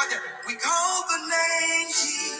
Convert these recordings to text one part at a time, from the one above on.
Right there. We call the name Jesus.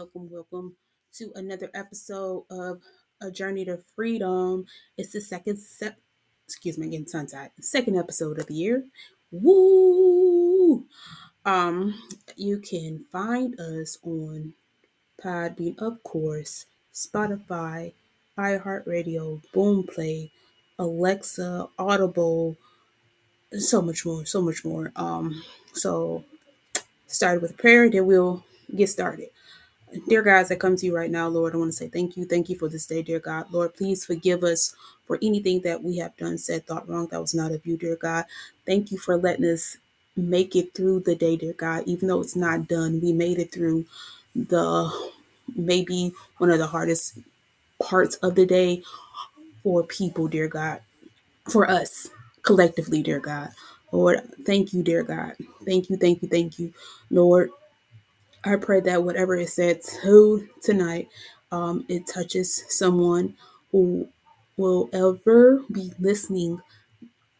Welcome, welcome, to another episode of A Journey to Freedom. It's the second step, excuse me, getting tongue tied. Second episode of the year. Woo! Um, you can find us on Podbean, of course, Spotify, iHeartRadio, Boomplay, Alexa, Audible, so much more, so much more. Um, so started with prayer, then we'll get started. Dear as I come to you right now, Lord, I want to say thank you. Thank you for this day, dear God. Lord, please forgive us for anything that we have done, said, thought wrong that was not of you, dear God. Thank you for letting us make it through the day, dear God. Even though it's not done, we made it through the maybe one of the hardest parts of the day for people, dear God, for us collectively, dear God. Lord, thank you, dear God. Thank you, thank you, thank you. Lord, I pray that whatever is said to tonight, um, it touches someone who will ever be listening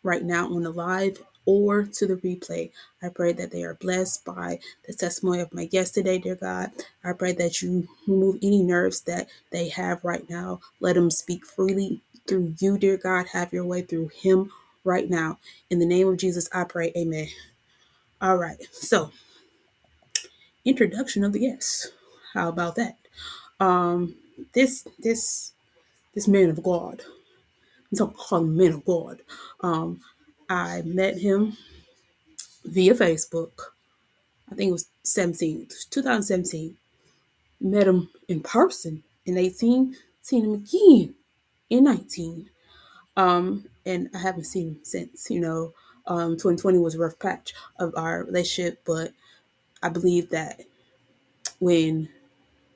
right now on the live or to the replay. I pray that they are blessed by the testimony of my guest today, dear God. I pray that you remove any nerves that they have right now. Let them speak freely through you, dear God. Have your way through him right now. In the name of Jesus, I pray. Amen. All right. So, introduction of the guest. How about that? Um, this this this man of God. Don't call him man of God. Um, I met him via Facebook. I think it was 17, 2017. Met him in person in 18, seen him again in 19. Um, and I haven't seen him since, you know. Um, 2020 was a rough patch of our relationship, but I believe that when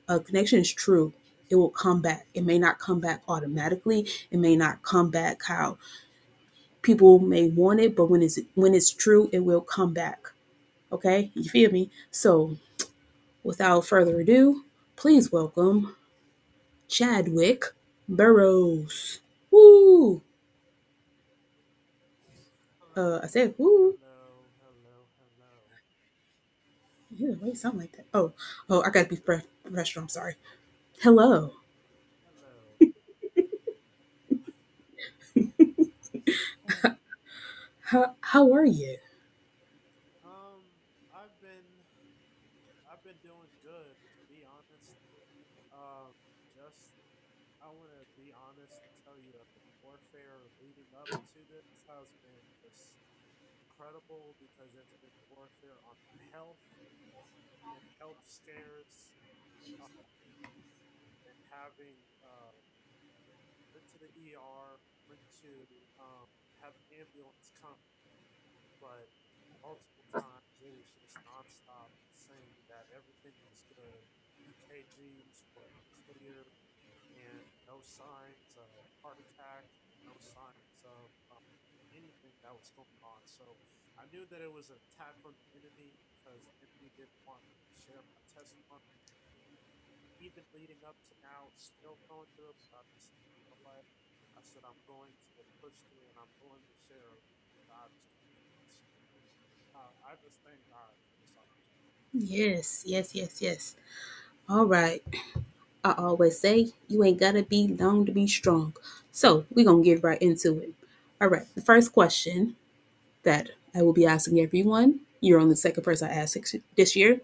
a connection is true, it will come back. It may not come back automatically. It may not come back how people may want it, but when it's when it's true, it will come back. Okay, you feel me? So, without further ado, please welcome Chadwick Burrows. Woo! Uh, I said woo. Hello, hello, hello. Yeah, why you sound like that? Oh, oh, I gotta be professional. I'm sorry. Hello. How how are you? um, I've been I've been doing good to be honest. Um, just I want to be honest and tell you that the warfare leading up to this has been just incredible because it's been warfare on health, scares, uh, and having uh went to the ER, went to um have an ambulance come but multiple times it was just nonstop saying that everything was good. EKGs were clear and no signs of heart attack, no signs of um, anything that was going on. So I knew that it was an attack from the enemy because enemy didn't want to share my testimony. Even leading up to now, still going through it, but I just, you know what? I said I'm going to push through and I'm going to share God. Uh, I just thank God for this. Yes, yes, yes, yes. All right. I always say you ain't gotta be long to be strong. So we're gonna get right into it. All right. The first question that I will be asking everyone. You're only the second person I asked this year.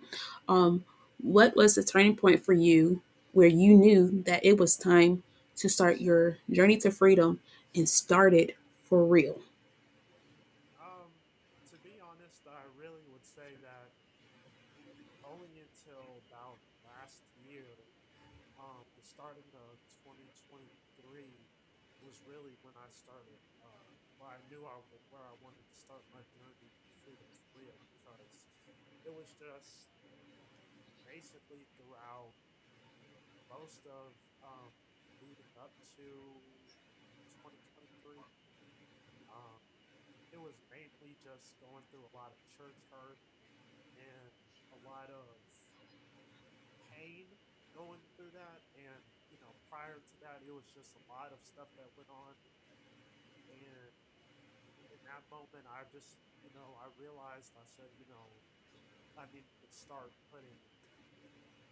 Um, what was the turning point for you where you knew that it was time to start your journey to freedom and start it for real? Um, to be honest, I really would say that only until about last year, um, the starting of 2023 was really when I started, uh, well, I knew I, where I wanted to start my journey to freedom because it was just basically throughout most of um, leading up to 2023. Um, it was mainly just going through a lot of church hurt and a lot of pain going through that. And, you know, prior to that, it was just a lot of stuff that went on. That moment, I just, you know, I realized, I said, you know, I needed to start putting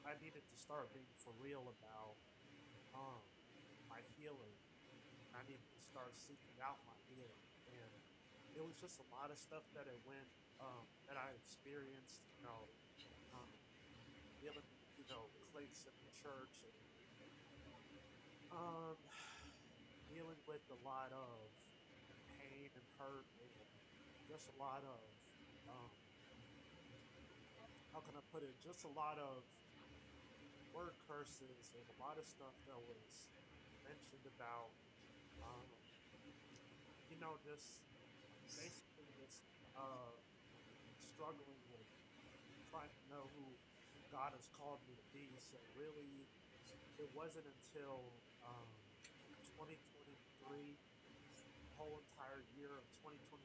I needed to start being for real about um my healing. I needed to start seeking out my healing. And it was just a lot of stuff that it went um that I experienced, you know, um dealing you know, cliques in the church and um dealing with a lot of hurt just a lot of um how can I put it? Just a lot of word curses and a lot of stuff that was mentioned about um you know just basically just uh struggling with trying to know who God has called me to be. So really it wasn't until um 2023 the whole entire year of 2023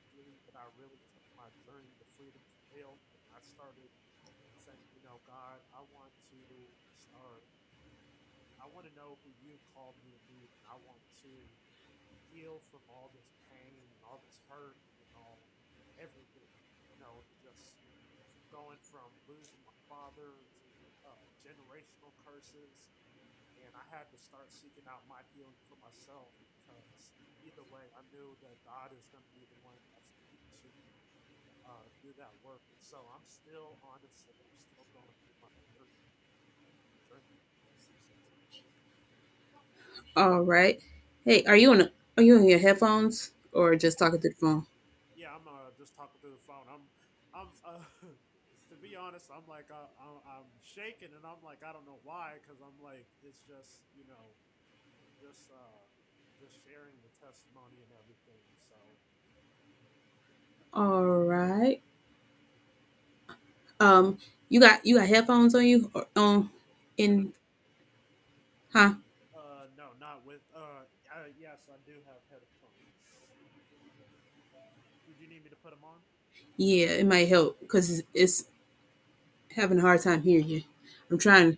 that I really took my journey to freedom real and I started saying, you know, God, I want to start I want to know who you called me to be. I want to heal from all this pain and all this hurt and all everything. You know, just going from losing my father to uh, generational curses. And I had to start seeking out my healing for myself because either way, I knew that God is going to be the one that's going to uh, do that work. And so I'm still, honestly, I'm still going through my journey, journey with this. So All right. Hey, are you on? A, are you on your headphones or just talking to the phone? yeah, I'm uh, just talking through the phone. I'm, I'm, uh, to be honest, I'm like, uh, I'm, I'm shaking, and I'm like, I don't know why, because I'm like, it's just, you know, just, uh, just sharing the testimony and everything. So, All right. Um, you got you got headphones on you or on in? Huh? uh, no, not with, uh, uh, yes, I do have headphones. Did you need me to put them on? Yeah, it might help because it's, it's having a hard time hearing you. I'm trying.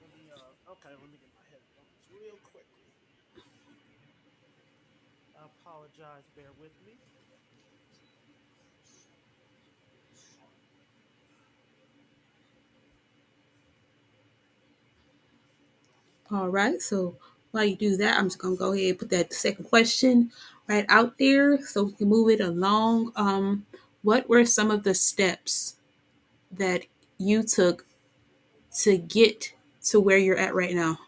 Let me, uh, okay, let me get my headphones real quickly. I apologize. Bear with me. All right. So while you do that, I'm just gonna go ahead and put that second question right out there so we can move it along. Um, what were some of the steps that you took to get to where you're at right now?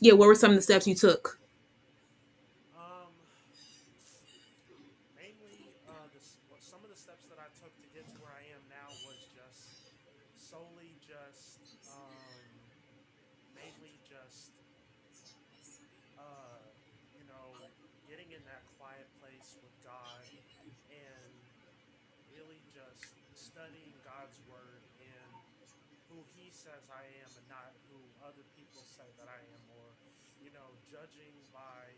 Yeah, what were some of the steps you took? Um, mainly, uh, this what some of the steps that I took to get to where I am now was just solely just um, mainly just uh, you know, getting in that quiet place with God and really just studying God's word and who he says I am and not who other people say that I am or you know judging by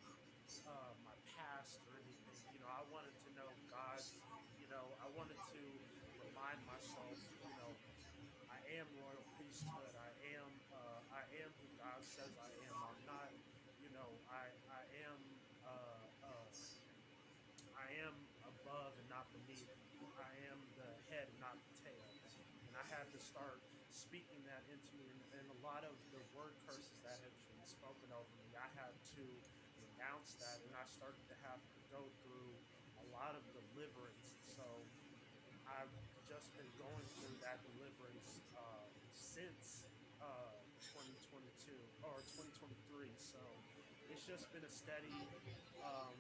uh, my past or anything you know I wanted to know God's you know I wanted to remind myself you know I am royal priesthood I am uh, I am who God says I am I'm not you know I I am uh, uh, I am above and not beneath. I am the head and not the tail. And I had to start speaking that into me. And, and a lot of the word curses that have been spoken over me, I had to renounce that. And I started to have to go through a lot of deliverance. So I've just been going through that deliverance uh, since uh, 2022 or 2023. So it's just been a steady. Um,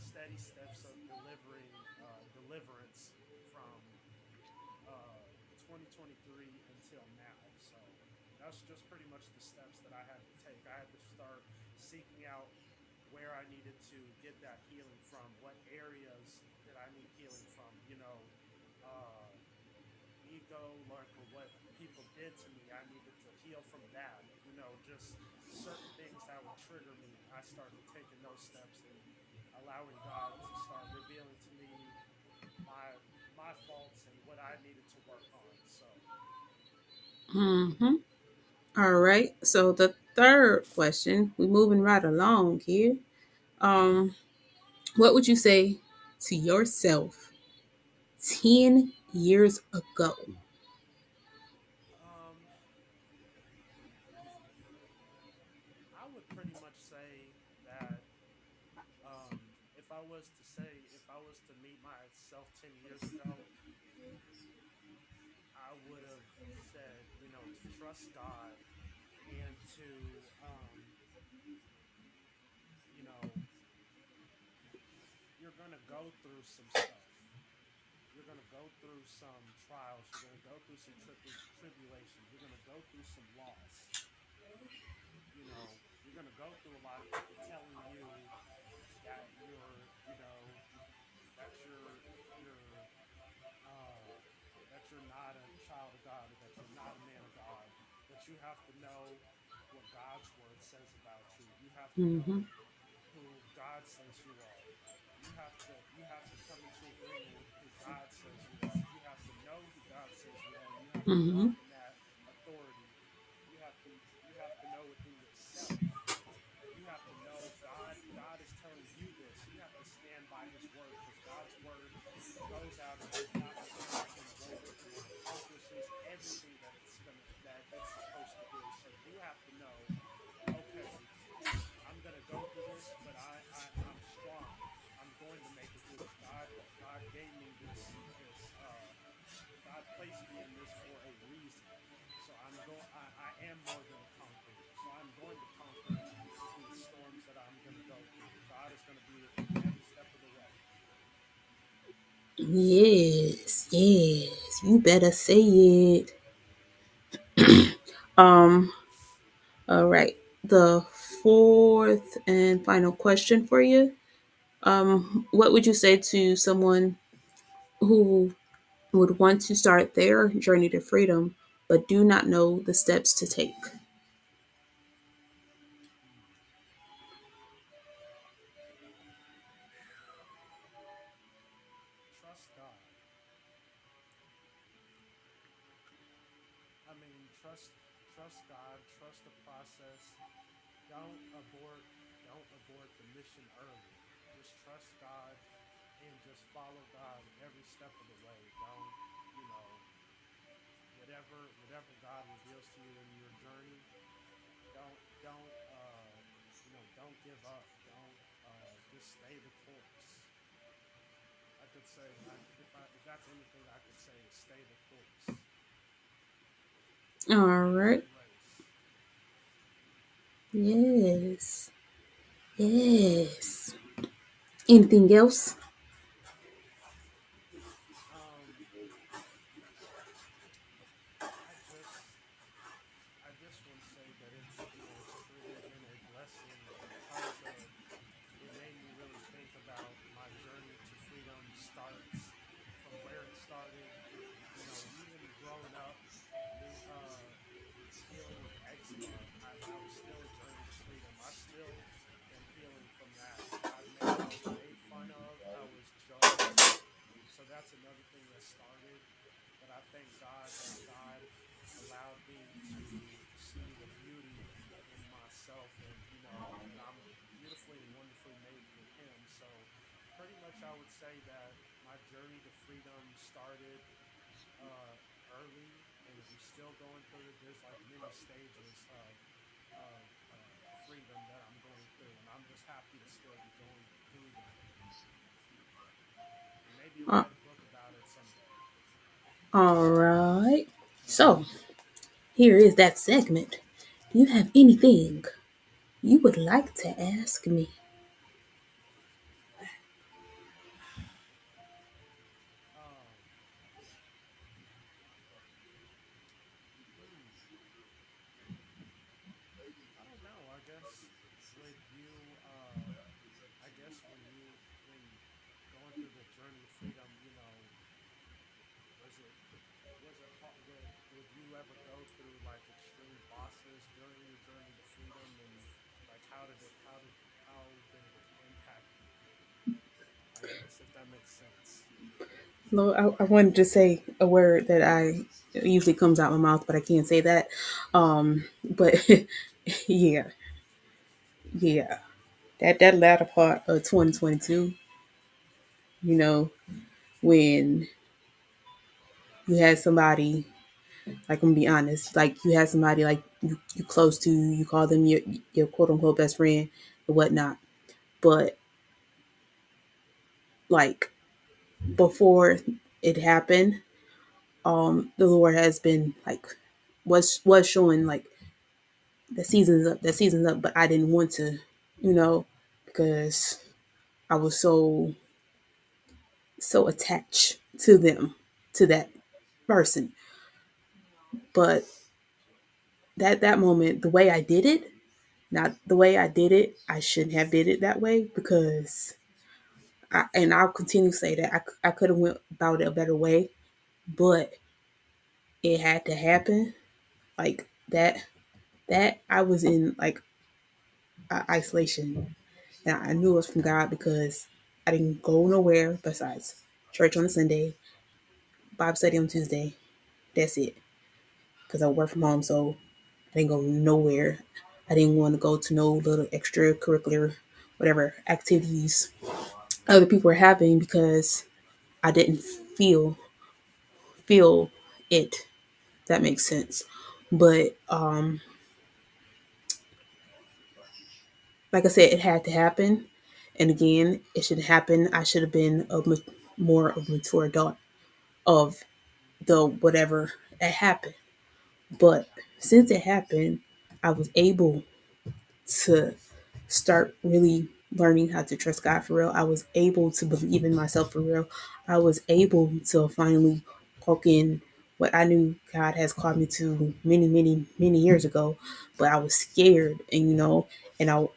steady steps of delivering uh, deliverance from uh, 2023 until now. So that's just pretty much the steps that I had to take. I had to start seeking out where I needed to get that healing from, what areas that I need healing from. You know, uh, ego, like what people did to me, I needed to heal from that. You know, just certain things that would trigger me. I started taking those steps and allowing God to start revealing to me my my faults and what I needed to work on. So Mm-hmm. All right. So the third question. We're moving right along here. Um, what would you say to yourself 10 years ago? Um, I would pretty much say that um, if I was to say, if I was to meet myself 10 years ago, I would have said, trust God and to, um, you know, you're going to go through some stuff. You're going to go through some trials. You're going to go through some tri- tribulations. You're going to go through some loss. You know, you're going to go through a lot of people telling you you have to know what God's word says about you. You have to Mm-hmm. know who God says you are. You have to you have to come into agreement with who God says you are. You have to know who God says you are. You have to Mm-hmm. Yes, yes. You better say it. Um, all right. The fourth and final question for you. Um, what would you say to someone who would want to start their journey to freedom but do not know the steps to take? Process. Don't abort don't abort the mission early. Just trust God and just follow God every step of the way. Don't, you know, whatever whatever God reveals to you in your journey, don't don't uh you know, don't give up. Don't uh just stay the course. I could say if I if that's anything I could say is stay the course. All right. Yes. Yes. Anything else? That's another thing that started. But I thank God that God allowed me to see the beauty in myself and you know that I'm beautifully and wonderfully made through him. So pretty much I would say that my journey to freedom started uh early and I'm still going through it. There's like many stages of of uh freedom that I'm going through and I'm just happy to still be going through and maybe Uh, write a book about it someday. All right. So, here is that segment. Do you have anything you would like to ask me? No, I, I wanted to say a word that I usually comes out my mouth, but I can't say that. Um, but yeah, yeah. That that latter part of 2022, you know, when you had somebody like I'm gonna be honest, like you had somebody like you, you close to, you call them your your quote unquote best friend or whatnot. But like before it happened, um, the Lord has been like was was showing like the season's up, the season's up, but I didn't want to, you know, because I was so so attached to them, to that person. But that that moment, the way I did it, not the way I did it, I shouldn't have did it that way because I, and I'll continue to say that I, I could have went about it a better way, but it had to happen like that. That I was in like isolation, and I knew it was from God because I didn't go nowhere besides church on a Sunday, Bible study on Tuesday. That's it. Because I work from home, so I didn't go nowhere. I didn't want to go to no little extracurricular, whatever activities other people were having because I didn't feel feel it. That makes sense. But um like I said, it had to happen. And again, it should happen. I should have been a more of a mature adult of the whatever that happened. But since it happened, I was able to start really learning how to trust God for real. I was able to believe in myself for real. I was able to finally walk in what I knew God has called me to many, many, many years ago. But I was scared, and you know, and I,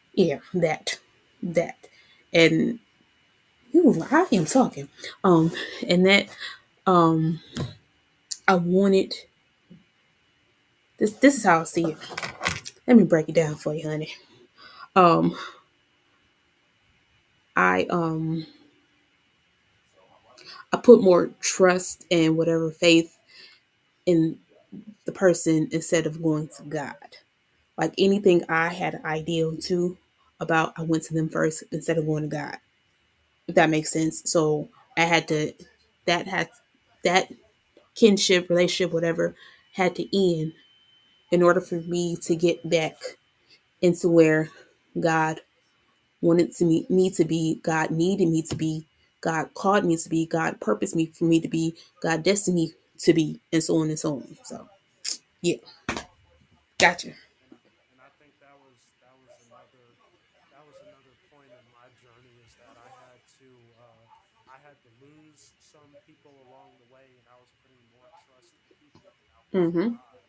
yeah, that, that, and ooh, I am talking, um, and that, um, I wanted. This, this is how I see it. Let me break it down for you, honey. Um, I um I put more trust and whatever faith in the person instead of going to God. Like anything I had an idea to about, I went to them first instead of going to God. If that makes sense. So I had to that had that kinship, relationship, whatever, had to end in order for me to get back into where God wanted to me, me to be, God needed me to be, God called me to be, God purposed me for me to be, God destined me to be, and so on and so on. So, yeah, gotcha. and I, think that was that was another that was another point in my journey is that I had to uh, I had to lose some people along the way, and I was putting more trust in people than I was in Mm-hmm. God,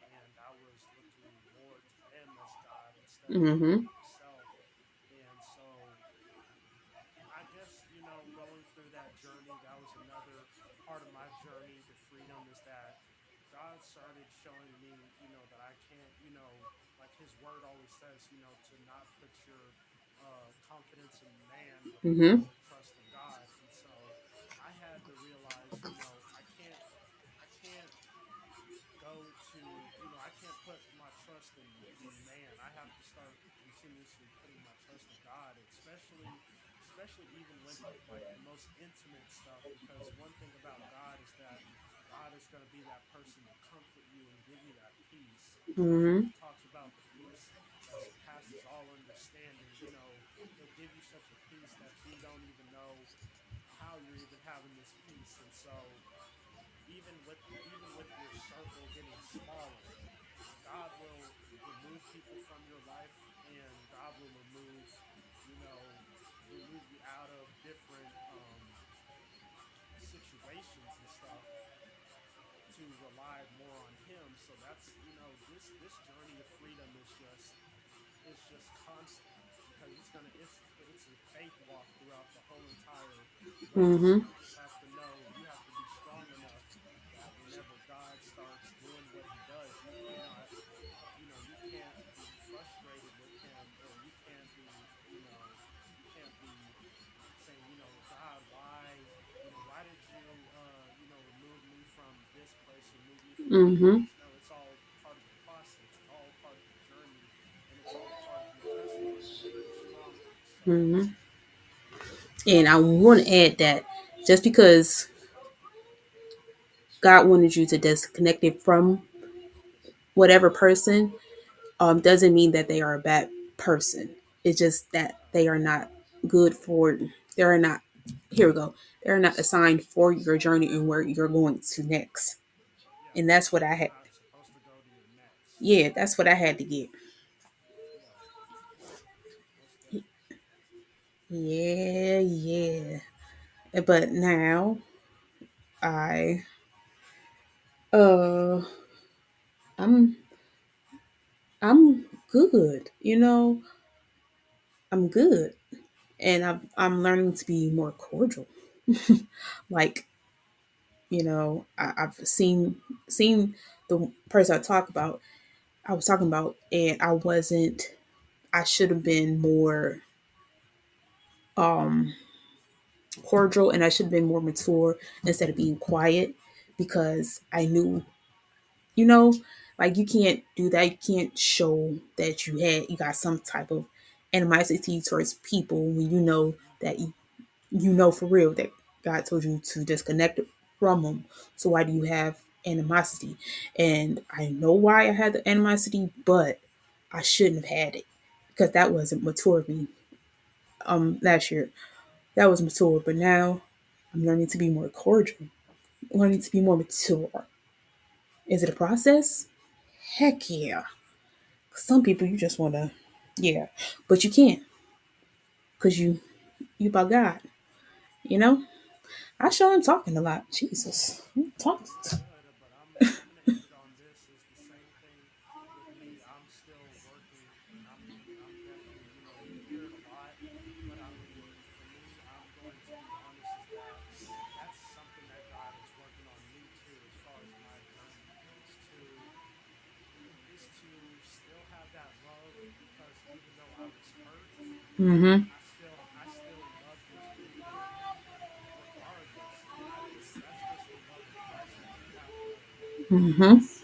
and I was looking more to them as God instead of looking Mm-hmm. and so I guess, you know, going through that journey, that was another part of my journey to freedom is that God started showing me, you know, that I can't, you know, like his word always says, you know, to not put your uh, confidence in man, Mm-hmm. Trust in in man. I have to start continuously putting my trust in god especially especially even with like the most intimate stuff because one thing about god is that god is going to be that person to comfort you and give you that peace. Mm-hmm. he talks about the peace that surpasses all understanding you know he'll give you such a peace that you don't even know how you're even having this peace. And so even with even with your circle getting smaller god will remove people from your life and god will remove you know remove you out of different um situations and stuff to rely more on him so that's you know this this journey of freedom is just it's just constant because it's gonna it's it's a faith walk throughout the whole entire. Mm-hmm. Mm-hmm. Mm-hmm. And I want to add that just because God wanted you to disconnect it from whatever person um, doesn't mean that they are a bad person. It's just that they are not good for, they are not, here we go, they're not assigned for your journey and where you're going to next. And that's what I had, yeah, that's what I had to get. Yeah. Yeah, yeah. But now I, uh, I'm, I'm good, you know, I'm good. And I'm, I'm learning to be more cordial. like you know I, i've seen seen the person i talk about i was talking about and i wasn't i should have been more um cordial and i should have been more mature instead of being quiet because i knew you know like you can't do that. You can't show that you had you got some type of animosity towards people when you know that you, you know for real that God told you to disconnect from them. So why do you have animosity? And I know why I had the animosity, but I shouldn't have had it because that wasn't mature of me. Um, last year that was mature, but now I'm learning to be more cordial, learning to be more mature. Is it a process? Heck yeah. Some people you just want to, yeah, but you can't because you you by God, you know. I show him talking a lot. Jesus, hurt, Mm-hmm. Mm-hmm.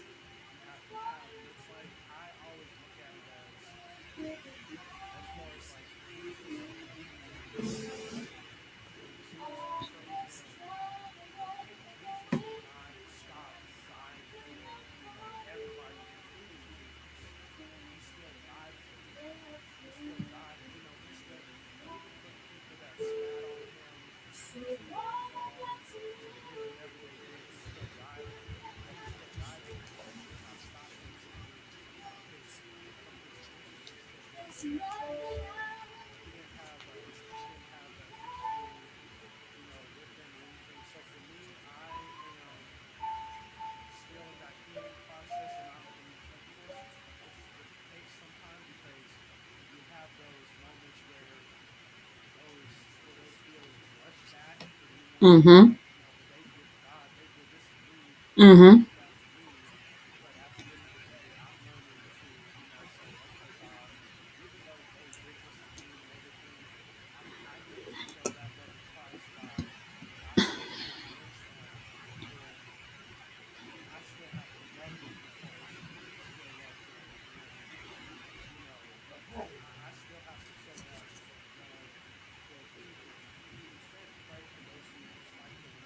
Would Mm-hmm. you do that to me but at the end of the day i'm learning to you know say okay god even though they did this to me and everything i'm i get to show that love of christ by i still get against them and I still have to love them because Jesus still loved them. And, you know, I, I still have to show that same love towards people. And he even said, pray for those who despitefully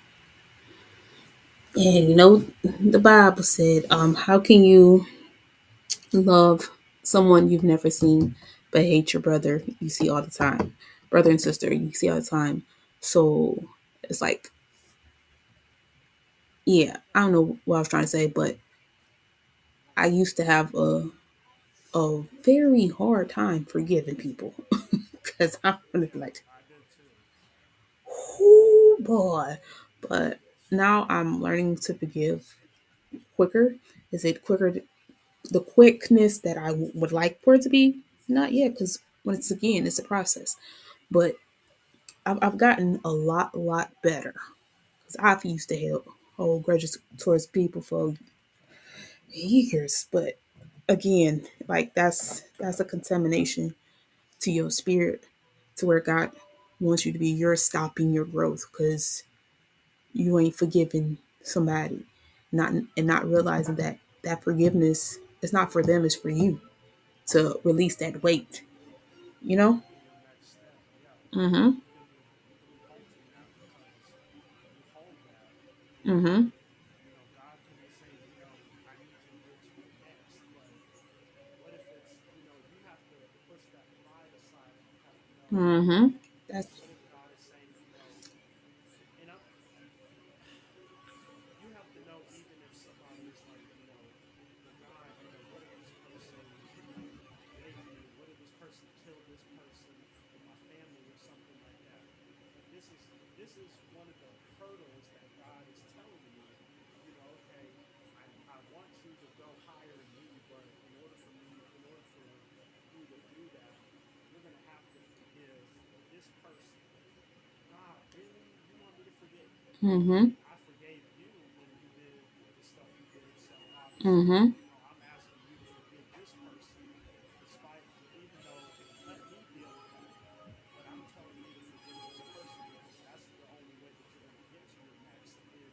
And you know, the Bible said, um, how can you love someone you've never seen but hate your brother you see all the time? Brother and sister you see all the time. So it's like, yeah, I don't know what I was trying to say, but I used to have a a very hard time forgiving people because I'm like, oh boy. But now I'm learning to forgive quicker. Is it quicker? The quickness that I w- would like for it to be? Not yet, because when it's again, it's a process. but I've, I've gotten a lot, lot better because I've used to help hold grudges towards people for years. But again, like that's that's a contamination to your spirit, to where God wants you to be. You're stopping your growth because you ain't forgiving somebody, not and not realizing that that forgiveness is not for them, it's for you to release that weight. You know. Mm-hmm. You can be this person in my family or something like that? But this is this is one of the hurdles that God is telling you, you know, okay, I I want you to go higher in me, but in order for me, in order for you to do that, you're gonna have to forgive this person. God, really? You want me to forget? mm-hmm. I forgave you when you did the stuff you did. So obviously, Mm-hmm.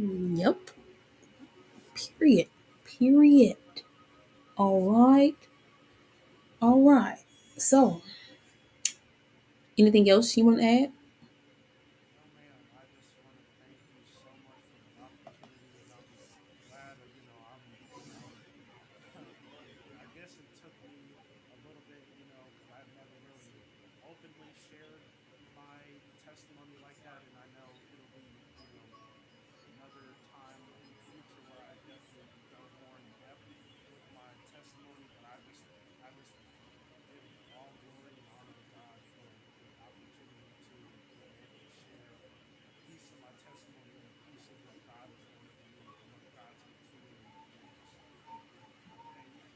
Yep. Period. Period. All right. All right. So, anything else you want to add? No, ma'am. I just want to thank you so much for the opportunity, and I'm glad. uh, You know, I'm I'm I guess it took me a little bit, you know, because I've never really openly shared my testimony like that. And I know it'll be, you know, another time in the future where I definitely go more in depth with my testimony. But I just, I just give all glory and honor to God for the opportunity to be able to share a piece of my testimony and a piece of what God has done for me and what God's continuing to do. So I thank you.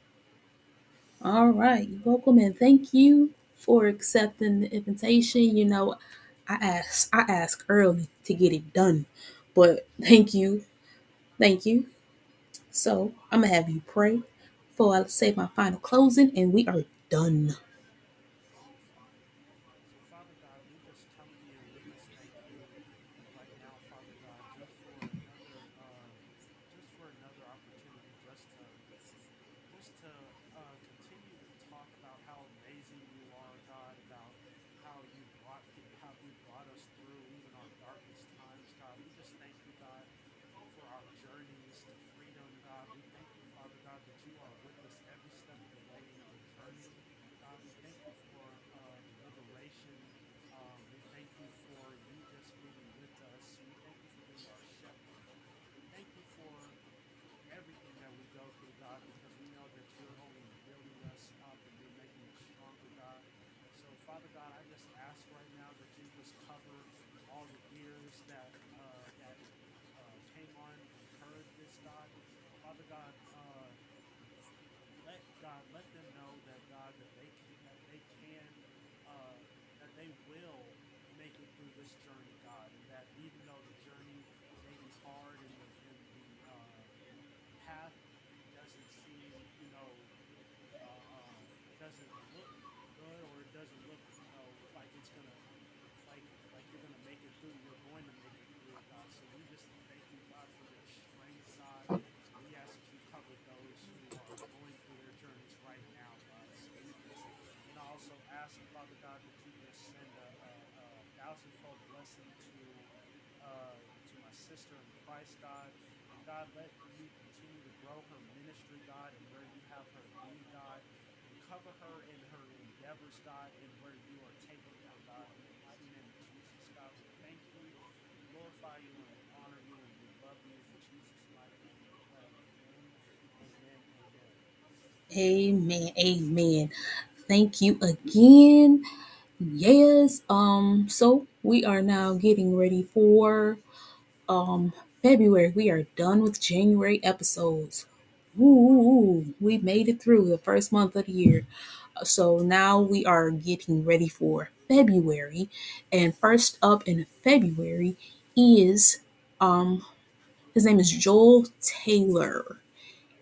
All right. Welcome and thank you for accepting the invitation. You know, I asked I asked early to get it done. But thank you. Thank you. So I'm gonna have you pray before I say my final closing and we are done. So, so Father God, we just come to you and we just thank you right now, Father God, just for another, uh, just for another opportunity, just to, just to uh, continue to talk about how amazing you are, God, about how you brought, how you brought us through even our darkest times, God. We just thank you, God, for our journeys to freedom, God. We thank you, Father God, that you are with us every step of the way in our journey. God, we thank you for uh, the liberation. Um, we thank you for you just being with us. We thank you for being our shepherd. We thank you for everything that we go through, God, because we know that you're only building us up and you're making us stronger, God. So, Father God, I just ask right now that you just cover all the ears that uh, that uh, came on and heard this, God. Father God, uh, let God let them know that God that they can that they can uh, that they will make it through this journey, God, and that even though the journey may be hard and the and the uh, path doesn't seem, you know, uh, uh, doesn't look good or it doesn't look, you it's gonna like like you're gonna make it through. You're going to make it through, God. So we just thank you, God, for their strength, God. We ask that you cover those who are going through their journeys right now, God. And I also ask, Father God, that you just send a, a, a thousandfold blessing to uh, to my sister in Christ, God. And God, let you continue to grow her ministry, God, and where you have her to be, God, and cover her in her endeavors, God, and where you are taking them, God. In the mighty name of Jesus, God, we thank you, we glorify you, and honor you, and we love you. In Jesus'. Amen. Amen. Thank you again. Yes. Um, so we are now getting ready for um February. We are done with January episodes. Ooh, we made it through the first month of the year. So now we are getting ready for February. And first up in February is um his name is Joel Taylor.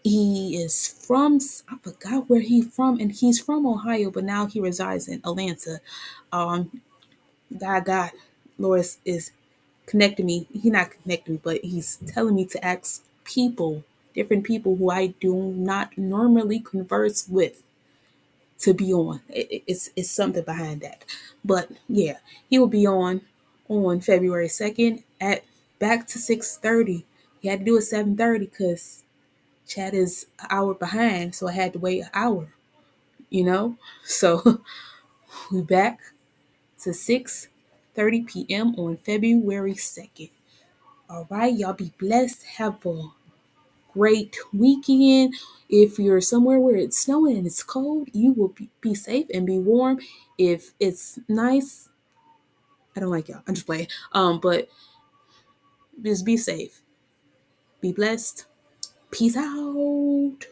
He is from I forgot where he's from, and he's from Ohio, but now he resides in Atlanta. Um, God, God, Loris is connecting me. He not connecting me, but he's telling me to ask people, different people who I do not normally converse with, to be on. It, it's it's something behind that, but yeah, he will be on on February second at back to six thirty. He had to do it seven thirty because Chad is an hour behind, so I had to wait an hour. You know, so we back to six thirty p.m. on February second. All right, y'all be blessed. Have a great weekend. If you're somewhere where it's snowing and it's cold, you will be, be safe and be warm. If it's nice, I don't like y'all. I'm just playing. Um, but just be safe. Be blessed. Peace out.